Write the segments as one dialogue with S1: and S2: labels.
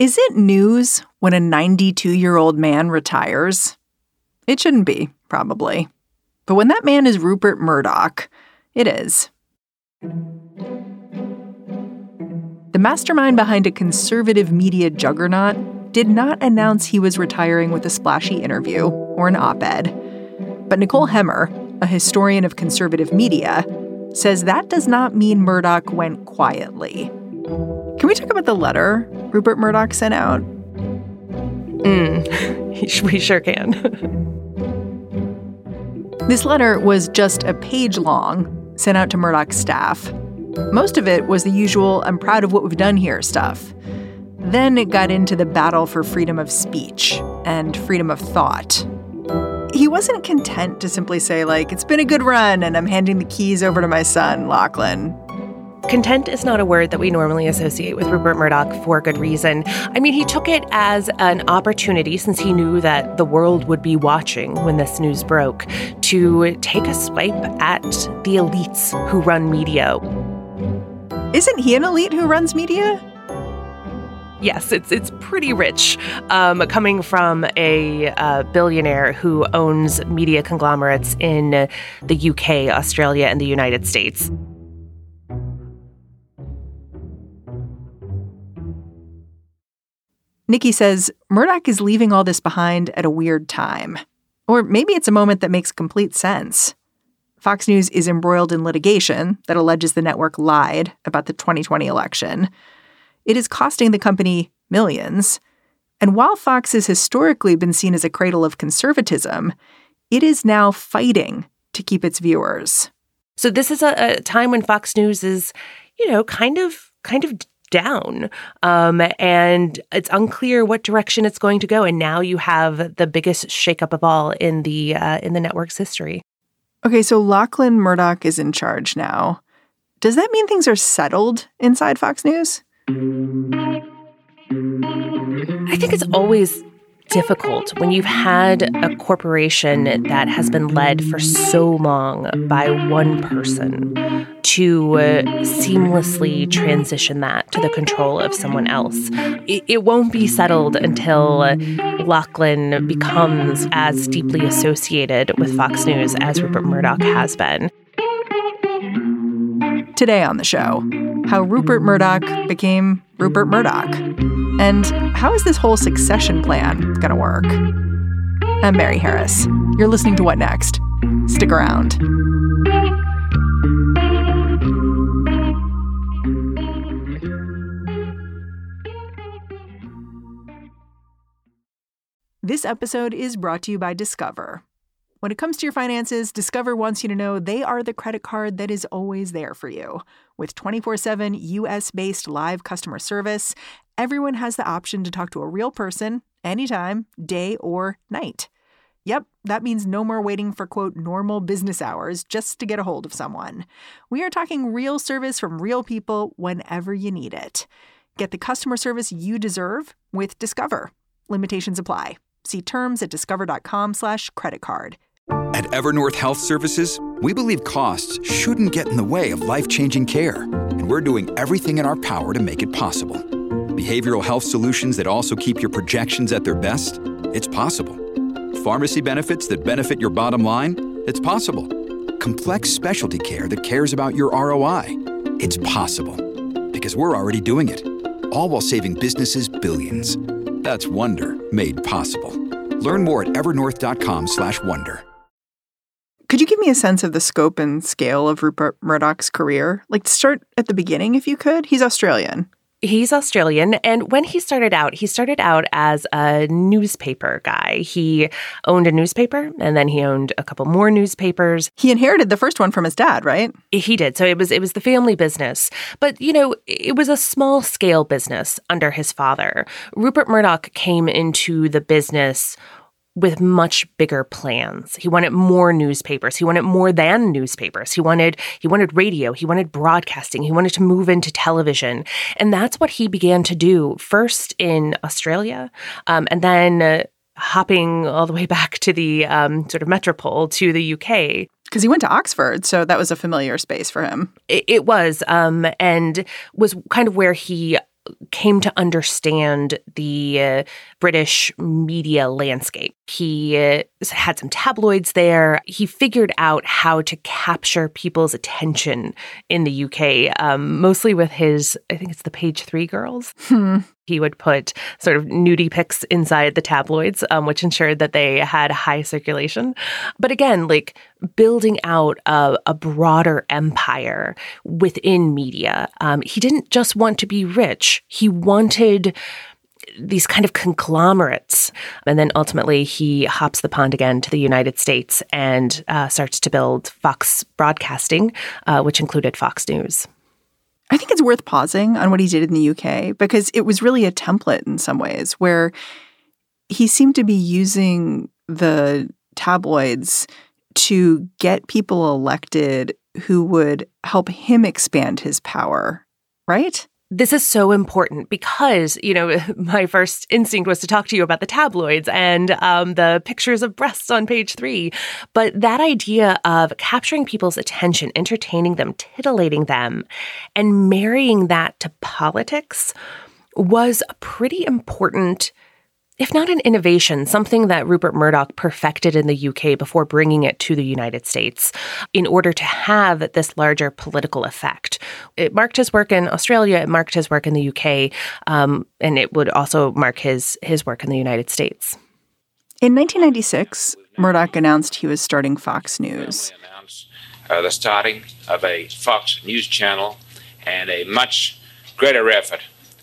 S1: Is it news when a 92 year old man retires? It shouldn't be, probably. But when that man is Rupert Murdoch, it is. The mastermind behind a conservative media juggernaut did not announce he was retiring with a splashy interview or an op ed. But Nicole Hemmer, a historian of conservative media, says that does not mean Murdoch went quietly. Can we talk about the letter Rupert Murdoch sent out?
S2: Mm, we sure can.
S1: this letter was just a page long, sent out to Murdoch's staff. Most of it was the usual, I'm proud of what we've done here stuff. Then it got into the battle for freedom of speech and freedom of thought. He wasn't content to simply say, like, it's been a good run and I'm handing the keys over to my son, Lachlan.
S2: Content is not a word that we normally associate with Rupert Murdoch for good reason. I mean, he took it as an opportunity, since he knew that the world would be watching when this news broke, to take a swipe at the elites who run media.
S1: Isn't he an elite who runs media?
S2: Yes, it's it's pretty rich, um, coming from a uh, billionaire who owns media conglomerates in the UK, Australia, and the United States.
S1: Nikki says Murdoch is leaving all this behind at a weird time. Or maybe it's a moment that makes complete sense. Fox News is embroiled in litigation that alleges the network lied about the 2020 election. It is costing the company millions. And while Fox has historically been seen as a cradle of conservatism, it is now fighting to keep its viewers.
S2: So this is a, a time when Fox News is, you know, kind of kind of down. Um, and it's unclear what direction it's going to go. And now you have the biggest shakeup of all in the uh, in the network's history.
S1: Okay, so Lachlan Murdoch is in charge now. Does that mean things are settled inside Fox News?
S2: I think it's always difficult when you've had a corporation that has been led for so long by one person to seamlessly transition that to the control of someone else. It, won't be settled until Lachlan becomes as deeply associated with Fox News as Rupert Murdoch has been.
S1: Today on the show, how Rupert Murdoch became Rupert Murdoch. And how is this whole succession plan going to work? I'm Mary Harris. You're listening to What Next? Stick around. This episode is brought to you by Discover. When it comes to your finances, Discover wants you to know they are the credit card that is always there for you. With 24 7 US based live customer service, everyone has the option to talk to a real person anytime, day or night. Yep, that means no more waiting for quote normal business hours just to get a hold of someone. We are talking real service from real people whenever you need it. Get the customer service you deserve with Discover. Limitations apply. See terms at discover.com/slash credit card.
S3: At Evernorth Health Services, we believe costs shouldn't get in the way of life-changing care, and we're doing everything in our power to make it possible. Behavioral health solutions that also keep your projections at their best? It's possible. Pharmacy benefits that benefit your bottom line? It's possible. Complex specialty care that cares about your ROI? It's possible. Because we're already doing it. All while saving businesses billions. That's Wonder made possible. Learn more at evernorth.com/wonder.
S1: Could you give me a sense of the scope and scale of Rupert Murdoch's career? Like start at the beginning if you could. He's Australian.
S2: He's Australian. And when he started out, he started out as a newspaper guy. He owned a newspaper and then he owned a couple more newspapers.
S1: He inherited the first one from his dad, right?
S2: He did. So it was it was the family business. But, you know, it was a small scale business under his father. Rupert Murdoch came into the business with much bigger plans. He wanted more newspapers. He wanted more than newspapers. He wanted he wanted radio. He wanted broadcasting. He wanted to move into television, and that's what he began to do first in Australia, um, and then. Uh, hopping all the way back to the um, sort of metropole to the UK
S1: because he went to Oxford, so that was a familiar space for him.
S2: It, it was, um, and was kind of where he came to understand the uh, British media landscape. He uh, had some tabloids there. He figured out how to capture people's attention in the UK, um, mostly with his, I think it's the page three girls.
S1: Hmm.
S2: He would put sort of nudie pics inside the tabloids, um, which ensured that they had high circulation. But again, like building out a, a broader empire within media. Um, he didn't just want to be rich, he wanted these kind of conglomerates. And then ultimately, he hops the pond again to the United States and uh, starts to build Fox Broadcasting, uh, which included Fox News.
S1: I think it's worth pausing on what he did in the UK because it was really a template in some ways where he seemed to be using the tabloids to get people elected who would help him expand his power, right?
S2: This is so important because, you know, my first instinct was to talk to you about the tabloids and um, the pictures of breasts on page three. But that idea of capturing people's attention, entertaining them, titillating them, and marrying that to politics was a pretty important if not an innovation, something that Rupert Murdoch perfected in the UK before bringing it to the United States in order to have this larger political effect. It marked his work in Australia, it marked his work in the UK, um, and it would also mark his, his work in the United States.
S1: In 1996, Murdoch announced he was starting Fox News.
S4: Uh, the starting of a Fox News channel and a much greater effort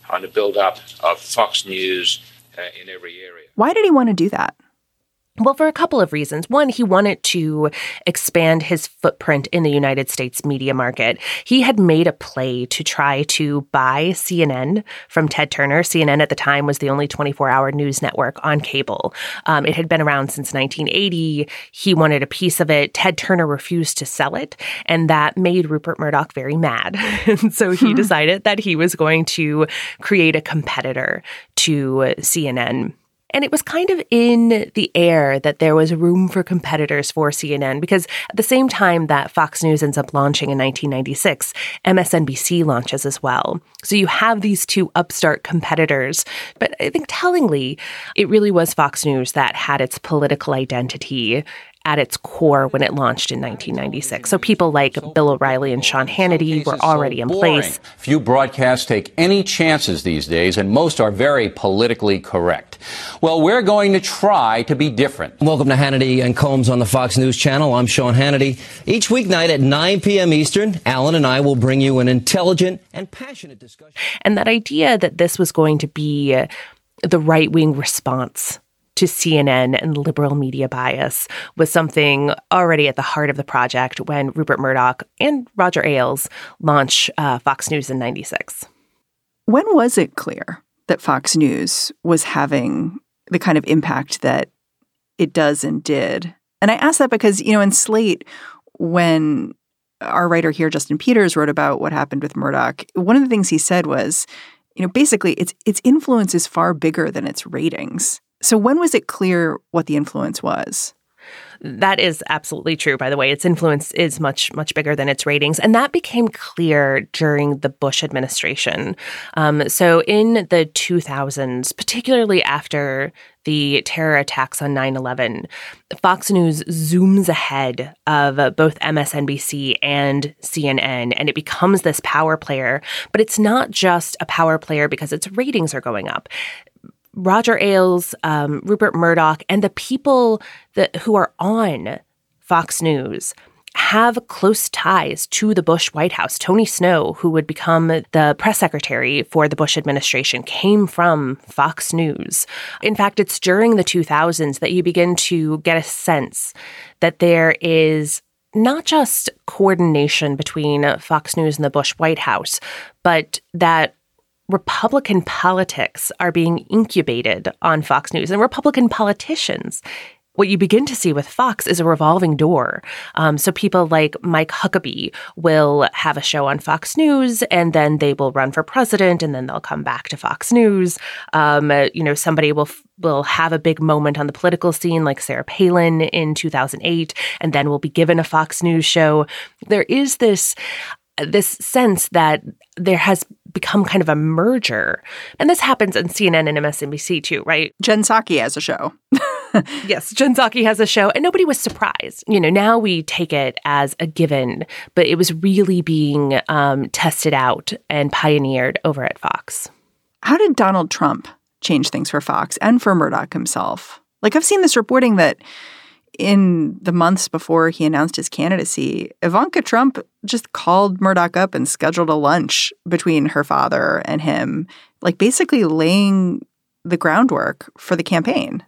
S4: on the build up of Fox News uh, in every area.
S1: Why did he want to do that?
S2: Well, for a couple of reasons. One, he wanted to expand his footprint in the United States media market. He had made a play to try to buy CNN from Ted Turner. CNN at the time was the only 24 hour news network on cable. Um, it had been around since 1980. He wanted a piece of it. Ted Turner refused to sell it, and that made Rupert Murdoch very mad. and so he hmm. decided that he was going to create a competitor to CNN. And it was kind of in the air that there was room for competitors for CNN because at the same time that Fox News ends up launching in 1996, MSNBC launches as well. So you have these two upstart competitors. But I think tellingly, it really was Fox News that had its political identity at its core when it launched in 1996. So people like Bill O'Reilly and Sean Hannity were already in place.
S5: Few broadcasts take any chances these days, and most are very politically correct. Well, we're going to try to be different.
S6: Welcome to Hannity and Colmes on the Fox News Channel. I'm Sean Hannity. Each weeknight at 9 p.m. Eastern, Alan and I will bring you an intelligent and passionate discussion.
S2: And that idea that this was going to be the right wing response to CNN and liberal media bias was something already at the heart of the project when Rupert Murdoch and Roger Ailes launched uh, Fox News in 96.
S1: When was it clear that Fox News was having the kind of impact that it does and did? And I ask that because, you know, in Slate, when our writer here, Justin Peters, wrote about what happened with Murdoch, one of the things he said was, you know, basically its its influence is far bigger than its ratings. So, when was it clear what the influence was?
S2: That is absolutely true, by the way. Its influence is much, much bigger than its ratings. And that became clear during the Bush administration. Um, so in the 2000s, particularly after the terror attacks on 9 11, Fox News zooms ahead of both MSNBC and CNN, and it becomes this power player. But it's not just a power player because its ratings are going up. Roger Ailes, um, Rupert Murdoch, and the people that who are on Fox News have close ties to the Bush White House. Tony Snow, who would become the press secretary for the Bush administration, came from Fox News. In fact, it's during the 2000s that you begin to get a sense that there is not just coordination between Fox News and the Bush White House, but that Republican politics are being incubated on Fox News and Republican politicians what you begin to see with Fox is a revolving door. Um, so people like Mike Huckabee will have a show on Fox News, and then they will run for president, and then they'll come back to Fox News. Um, you know, somebody will will have a big moment on the political scene, like Sarah Palin in 2008, and then will be given a Fox News show. There is this this sense that there has become kind of a merger. And this happens in CNN and MSNBC too, right?
S1: Jen Psaki has a show.
S2: yes, Jen Psaki has a show, and nobody was surprised. You know, now we take it as a given, but it was really being um, tested out and pioneered over at Fox.
S1: How did Donald Trump change things for Fox and for Murdoch himself? Like, I've seen this reporting that in the months before he announced his candidacy, Ivanka Trump just called Murdoch up and scheduled a lunch between her father and him, like basically laying the groundwork for the campaign.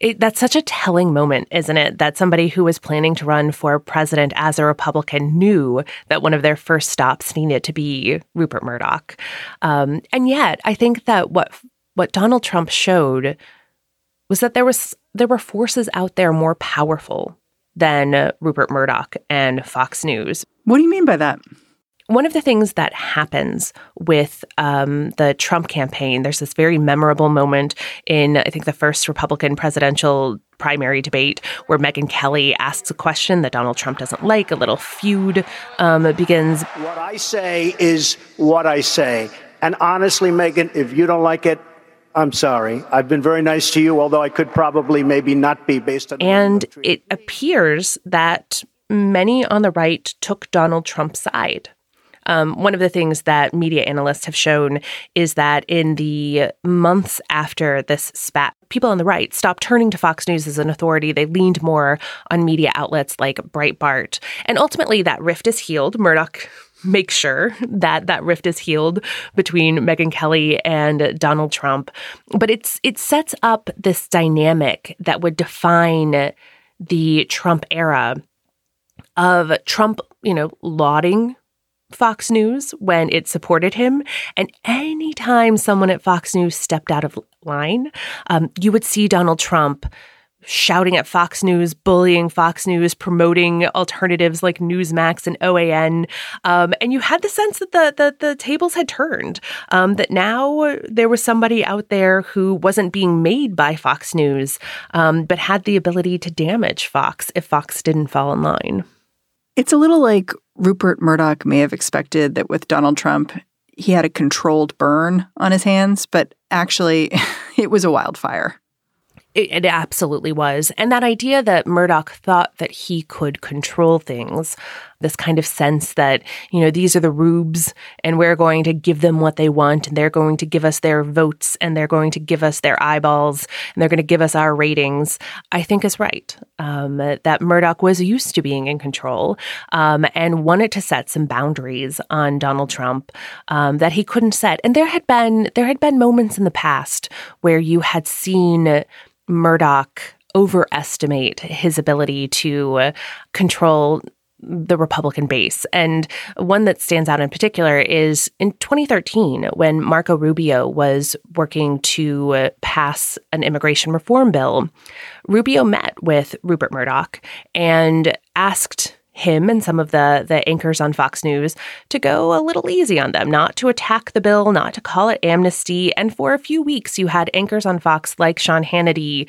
S2: It, that's such a telling moment, isn't it? That somebody who was planning to run for president as a Republican knew that one of their first stops needed to be Rupert Murdoch. Um, and yet, I think that what what Donald Trump showed was that there was there were forces out there more powerful than Rupert Murdoch and Fox News.
S1: What do you mean by that?
S2: One of the things that happens with um, the Trump campaign, there's this very memorable moment in, I think, the first Republican presidential primary debate where Megyn Kelly asks a question that Donald Trump doesn't like. A little feud um, begins.
S7: What I say is what I say. And honestly, Megyn, if you don't like it, I'm sorry. I've been very nice to you, although I could probably maybe not be based on.
S2: And it appears that many on the right took Donald Trump's side. Um, one of the things that media analysts have shown is that in the months after this spat, people on the right stopped turning to Fox News as an authority. They leaned more on media outlets like Breitbart. And ultimately, that rift is healed. Murdoch make sure that that rift is healed between Megyn Kelly and Donald Trump. But it's it sets up this dynamic that would define the Trump era of Trump, you know, lauding Fox News when it supported him. And anytime someone at Fox News stepped out of line, um, you would see Donald Trump shouting at Fox News, bullying Fox News, promoting alternatives like Newsmax and OAN. Um, and you had the sense that the, the, the tables had turned, um, that now there was somebody out there who wasn't being made by Fox News, um, but had the ability to damage Fox if Fox didn't fall in line.
S1: It's a little like Rupert Murdoch may have expected that with Donald Trump, he had a controlled burn on his hands, but actually, it was a wildfire.
S2: It, it, absolutely was. And that idea that Murdoch thought that he could control things, this kind of sense that, you know, these are the rubes and we're going to give them what they want and they're going to give us their votes and they're going to give us their eyeballs and they're going to give us our ratings, I think is right. Um, that Murdoch was used to being in control um, and wanted to set some boundaries on Donald Trump um, that he couldn't set. And there had been there had been moments in the past where you had seen Murdoch overestimate his ability to control the Republican base. And one that stands out in particular is in 2013, when Marco Rubio was working to pass an immigration reform bill, Rubio met with Rupert Murdoch and asked him and some of the the anchors on Fox News to go a little easy on them, not to attack the bill, not to call it amnesty. And for a few weeks, you had anchors on Fox like Sean Hannity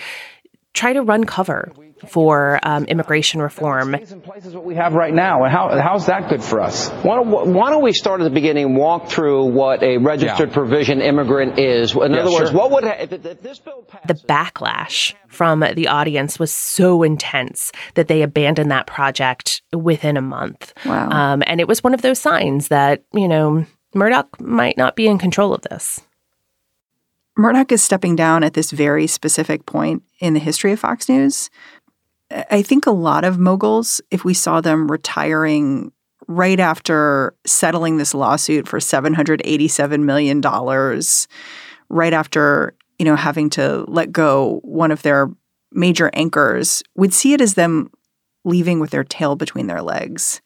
S2: try to run cover for um, immigration reform.
S8: Places what we have right now, and how, how's that good for us? Why don't, why don't we start at the beginning, walk through what a registered yeah. provision immigrant is? In yeah, other words, what would if, if this bill passes,
S2: the backlash from the audience was so intense that they abandoned that project within a month.
S1: Wow!
S2: Um, and it was one of those signs that you know Murdoch might not be in control of this.
S1: Murdoch is stepping down at this very specific point in the history of Fox News I think a lot of moguls, if we saw them retiring right after settling this lawsuit for $787 million, right after, you know, having to let go one of their major anchors, would see it as them leaving with their tail between their legs.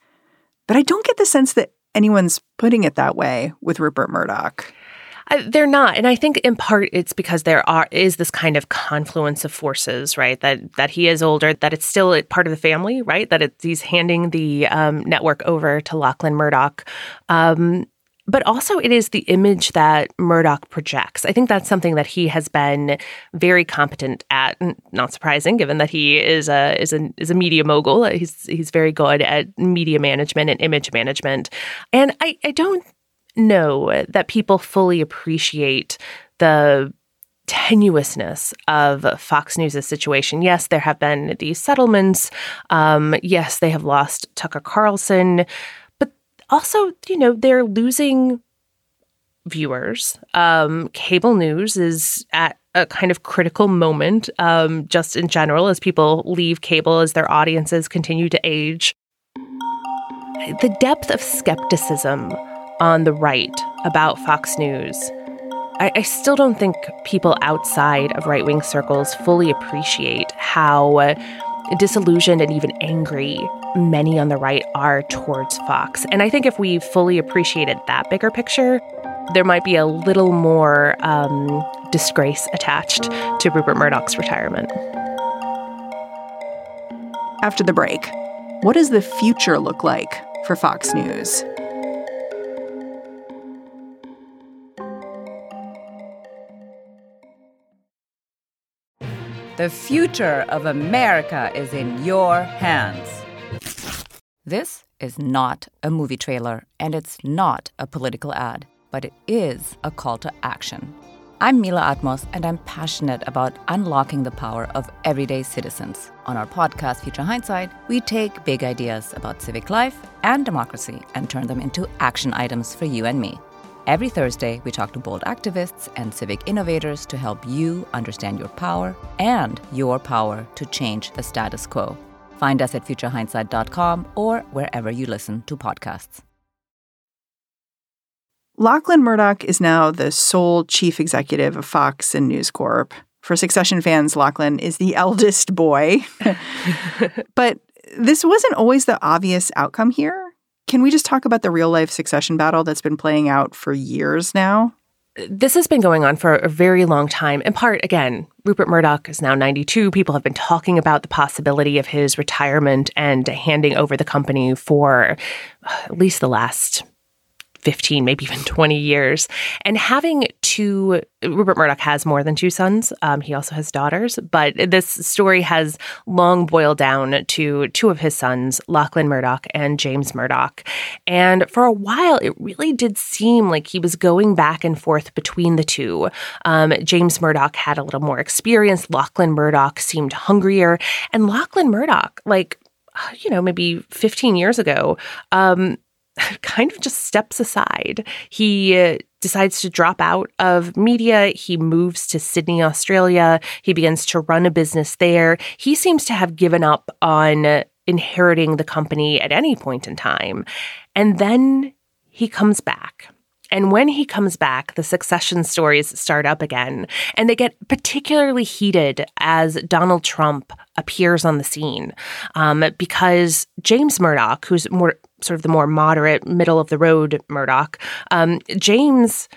S1: But I don't get the sense that anyone's putting it that way with Rupert Murdoch.
S2: Uh, they're not, and I think in part it's because there are is this kind of confluence of forces, right? That that he is older, that it's still part of the family, right? That it's, he's handing the um, network over to Lachlan Murdoch. Um, but also it is the image that Murdoch projects. I think that's something that he has been very competent at. Not surprising, given that he is a is a is a media mogul. He's he's very good at media management and image management. And I, I don't know that people fully appreciate the tenuousness of Fox News' situation. Yes, there have been these settlements. Um, yes, they have lost Tucker Carlson, but also, you know, they're losing viewers. Um, cable news is at a kind of critical moment, um, just in general, as people leave cable, as their audiences continue to age. The depth of skepticism on the right about Fox News, I, I still don't think people outside of right wing circles fully appreciate how disillusioned and even angry many on the right are towards Fox. And I think if we fully appreciated that bigger picture, there might be a little more um, disgrace attached to Rupert Murdoch's retirement.
S1: After the break, what does the future look like for Fox News?
S9: The future of America is in your hands. This is not a movie trailer, and it's not a political ad, but it is a call to action. I'm Mila Atmos, and I'm passionate about unlocking the power of everyday citizens. On our podcast, Future Hindsight, we take big ideas about civic life and democracy and turn them into action items for you and me. Every Thursday, we talk to bold activists and civic innovators to help you understand your power and your power to change the status quo. Find us at futurehindsight.com or wherever you listen to podcasts.
S1: Lachlan Murdoch is now the sole chief executive of Fox and News Corp. For Succession fans, Lachlan is the eldest boy. but this wasn't always the obvious outcome here. Can we just talk about the real life succession battle that's been playing out for years now?
S2: This has been going on for a very long time. In part, again, Rupert Murdoch is now 92. People have been talking about the possibility of his retirement and handing over the company for uh, at least the last 15, maybe even 20 years. And having two, Rupert Murdoch has more than two sons. Um, he also has daughters, but this story has long boiled down to two of his sons, Lachlan Murdoch and James Murdoch. And for a while, it really did seem like he was going back and forth between the two. Um, James Murdoch had a little more experience. Lachlan Murdoch seemed hungrier. And Lachlan Murdoch, like, you know, maybe 15 years ago, um, kind of just steps aside. He uh, decides to drop out of media. He moves to Sydney, Australia. He begins to run a business there. He seems to have given up on inheriting the company at any point in time. And then he comes back. And when he comes back, the succession stories start up again. And they get particularly heated as Donald Trump appears on the scene um, because James Murdoch, who's more sort of the more moderate, middle of the road Murdoch, um, James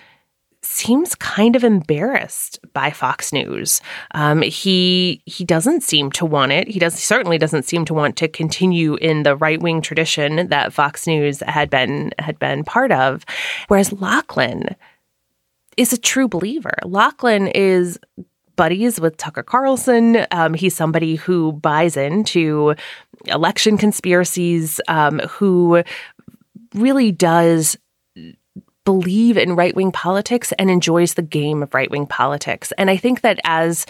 S2: seems kind of embarrassed by Fox News. Um, he he doesn't seem to want it. He does certainly doesn't seem to want to continue in the right wing tradition that Fox News had been had been part of. Whereas Lachlan is a true believer. Lachlan is buddies with Tucker Carlson. Um, he's somebody who buys into election conspiracies, um, who really does believe in right wing politics and enjoys the game of right wing politics. And I think that as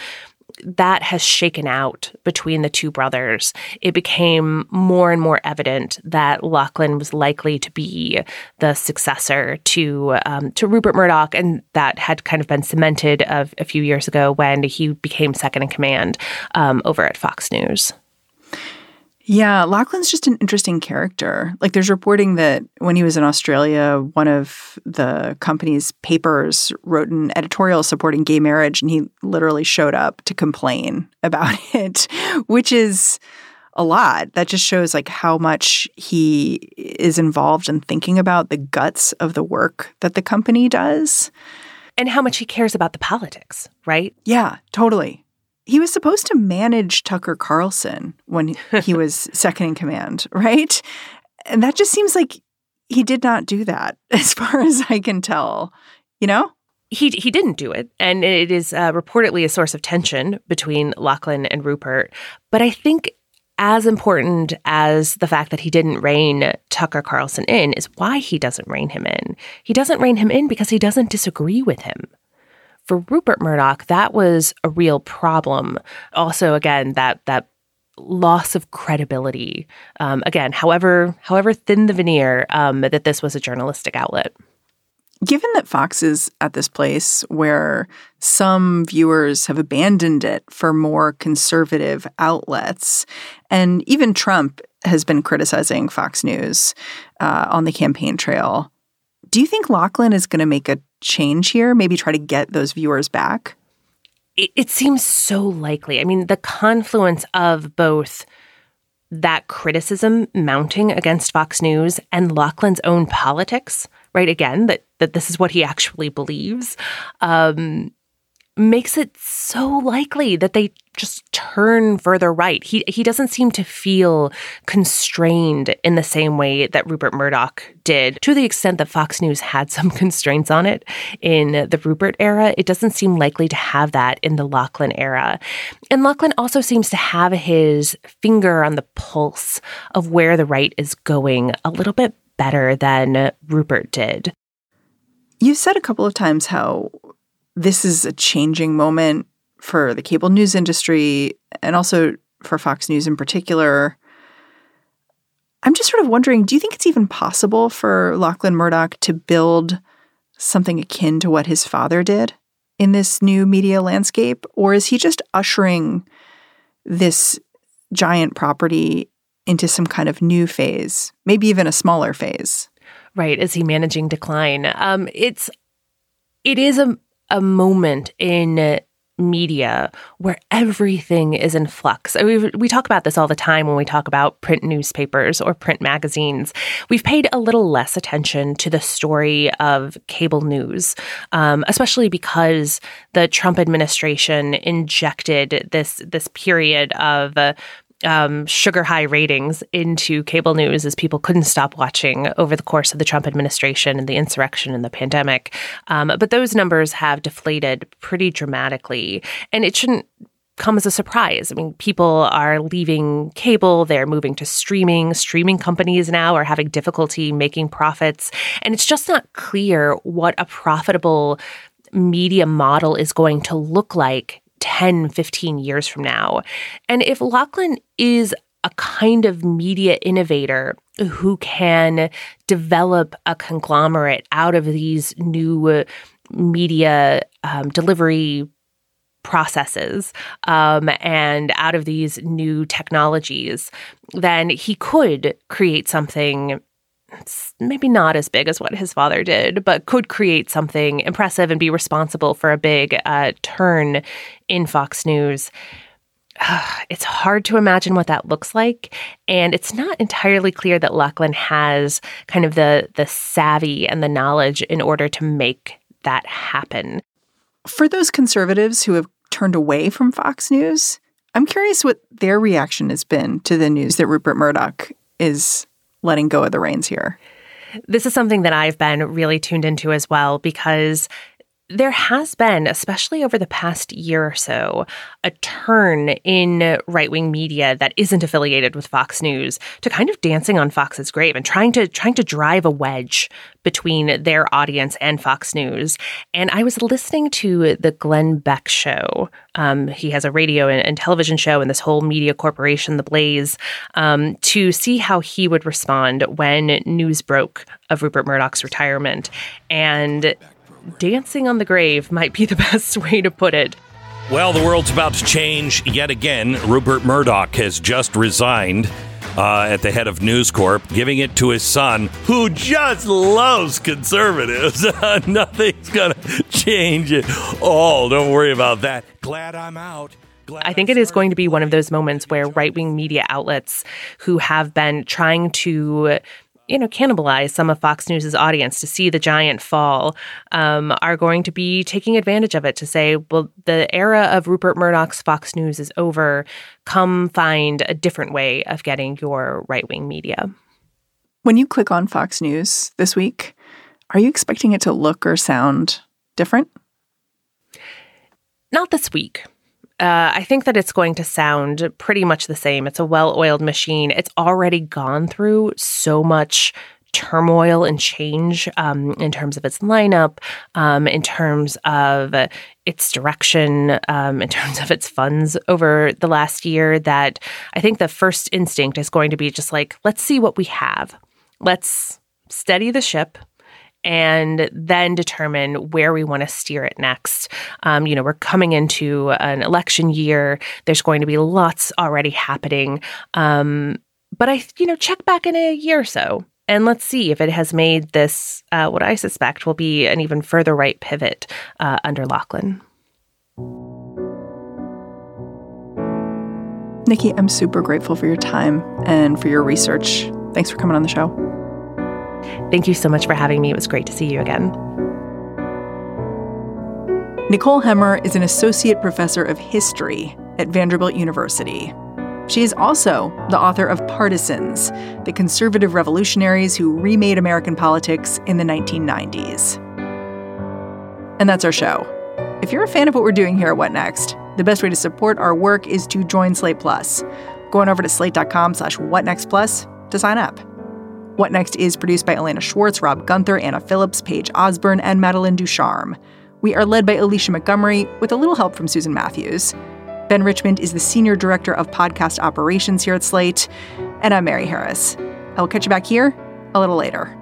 S2: that has shaken out between the two brothers, it became more and more evident that Lachlan was likely to be the successor to um, to Rupert Murdoch, and that had kind of been cemented of a few years ago when he became second in command um, over at Fox News.
S1: Yeah, Lachlan's just an interesting character. Like, there's reporting that when he was in Australia, one of the company's papers wrote an editorial supporting gay marriage, and he literally showed up to complain about it, which is a lot. That just shows like how much he is involved in thinking about the guts of the work that the company does.
S2: And how much he cares about the politics, right?
S1: Yeah, totally. He was supposed to manage Tucker Carlson when he was second in command, right? And that just seems like he did not do that, as far as I can tell. You know?
S2: He, he didn't do it, and it is uh, reportedly a source of tension between Lachlan and Rupert. But I think as important as the fact that he didn't rein Tucker Carlson in is why he doesn't rein him in. He doesn't rein him in because he doesn't disagree with him for Rupert Murdoch, that was a real problem. Also, again, that that loss of credibility. Um, again, however however thin the veneer, um, that this was a journalistic outlet.
S1: Given that Fox is at this place where some viewers have abandoned it for more conservative outlets, and even Trump has been criticizing Fox News uh, on the campaign trail, do you think Lachlan is going to make a change here? Maybe try to get those viewers back?
S2: It, it seems so likely. I mean, the confluence of both that criticism mounting against Fox News and Lachlan's own politics, right? Again, that that this is what he actually believes. Um, makes it so likely that they just turn further right. He he doesn't seem to feel constrained in the same way that Rupert Murdoch did. To the extent that Fox News had some constraints on it in the Rupert era, it doesn't seem likely to have that in the Lachlan era. And Lachlan also seems to have his finger on the pulse of where the right is going a little bit better than Rupert did.
S1: You've said a couple of times how this is a changing moment for the cable news industry and also for Fox News in particular. I'm just sort of wondering do you think it's even possible for Lachlan Murdoch to build something akin to what his father did in this new media landscape? Or is he just ushering this giant property into some kind of new phase, maybe even a smaller phase?
S2: Right. Is he managing decline? Um, it's it is a a moment in media where everything is in flux. We, we talk about this all the time when we talk about print newspapers or print magazines. We've paid a little less attention to the story of cable news, um, especially because the Trump administration injected this this period of uh, um, sugar high ratings into cable news as people couldn't stop watching over the course of the Trump administration and the insurrection and the pandemic. Um, but those numbers have deflated pretty dramatically. And it shouldn't come as a surprise. I mean, people are leaving cable, they're moving to streaming. Streaming companies now are having difficulty making profits. And it's just not clear what a profitable media model is going to look like 10, 15 years from now. And if Lachlan is a kind of media innovator who can develop a conglomerate out of these new media um, delivery processes um, and out of these new technologies, then he could create something maybe not as big as what his father did, but could create something impressive and be responsible for a big uh, turn in Fox News. it's hard to imagine what that looks like, and it's not entirely clear that Lachlan has kind of the the savvy and the knowledge in order to make that happen.
S1: For those conservatives who have turned away from Fox News, I'm curious what their reaction has been to the news that Rupert Murdoch is letting go of the reins here?
S2: This is something that I've been really tuned into as well because there has been, especially over the past year or so, a turn in right wing media that isn't affiliated with Fox News to kind of dancing on Fox's grave and trying to trying to drive a wedge between their audience and Fox News. And I was listening to the Glenn Beck show. Um, he has a radio and, and, television show and this whole media corporation, The Blaze, um, to see how he would respond when news broke of Rupert Murdoch's retirement. And dancing on the grave might be the best way to put it.
S10: Well, the world's about to change yet again. Rupert Murdoch has just resigned uh, at the head of News Corp, giving it to his son, who just loves conservatives. Nothing's going to change it all. Don't worry about that. Glad I'm out. Glad
S2: I think it is going to be one of those moments where right wing media outlets who have been trying to you know, cannibalize some of Fox News's audience to see the giant fall, um, are going to be taking advantage of it to say, well, the era of Rupert Murdoch's Fox News is over. Come find a different way of getting your right wing media.
S1: When you click on Fox News this week, are you expecting it to look or sound different?
S2: Not this week. Uh, I think that it's going to sound pretty much the same. It's a well oiled machine. It's already gone through so much turmoil and change um, in terms of its lineup, um, in terms of its direction, um, in terms of its funds over the last year, that I think the first instinct is going to be just like, let's see what we have. Let's steady the ship and then determine where we want to steer it next. Um, you know, we're coming into an election year. There's going to be lots already happening. Um, but I, you know, check back in a year or so and let's see if it has made this uh, what I suspect will be an even further right pivot uh, under Lachlan.
S1: Nikki, I'm super grateful for your time and for your research. Thanks for coming on the show.
S2: Thank you so much for having me. It was great to see you again.
S1: Nicole Hemmer is an associate professor of history at Vanderbilt University. She is also the author of Partisans, the conservative revolutionaries who remade American politics in the 1990s. And that's our show. If you're a fan of what we're doing here at What Next, the best way to support our work is to join Slate Plus. Go on over to slate.com slash whatnextplus to sign up. What Next is produced by Elena Schwartz, Rob Gunther, Anna Phillips, Paige Osborne, and Madeline Ducharme. We are led by Alicia Montgomery with a little help from Susan Matthews. Ben Richmond is the Senior Director of Podcast Operations here at Slate. And I'm Mary Harris. I will catch you back here a little later.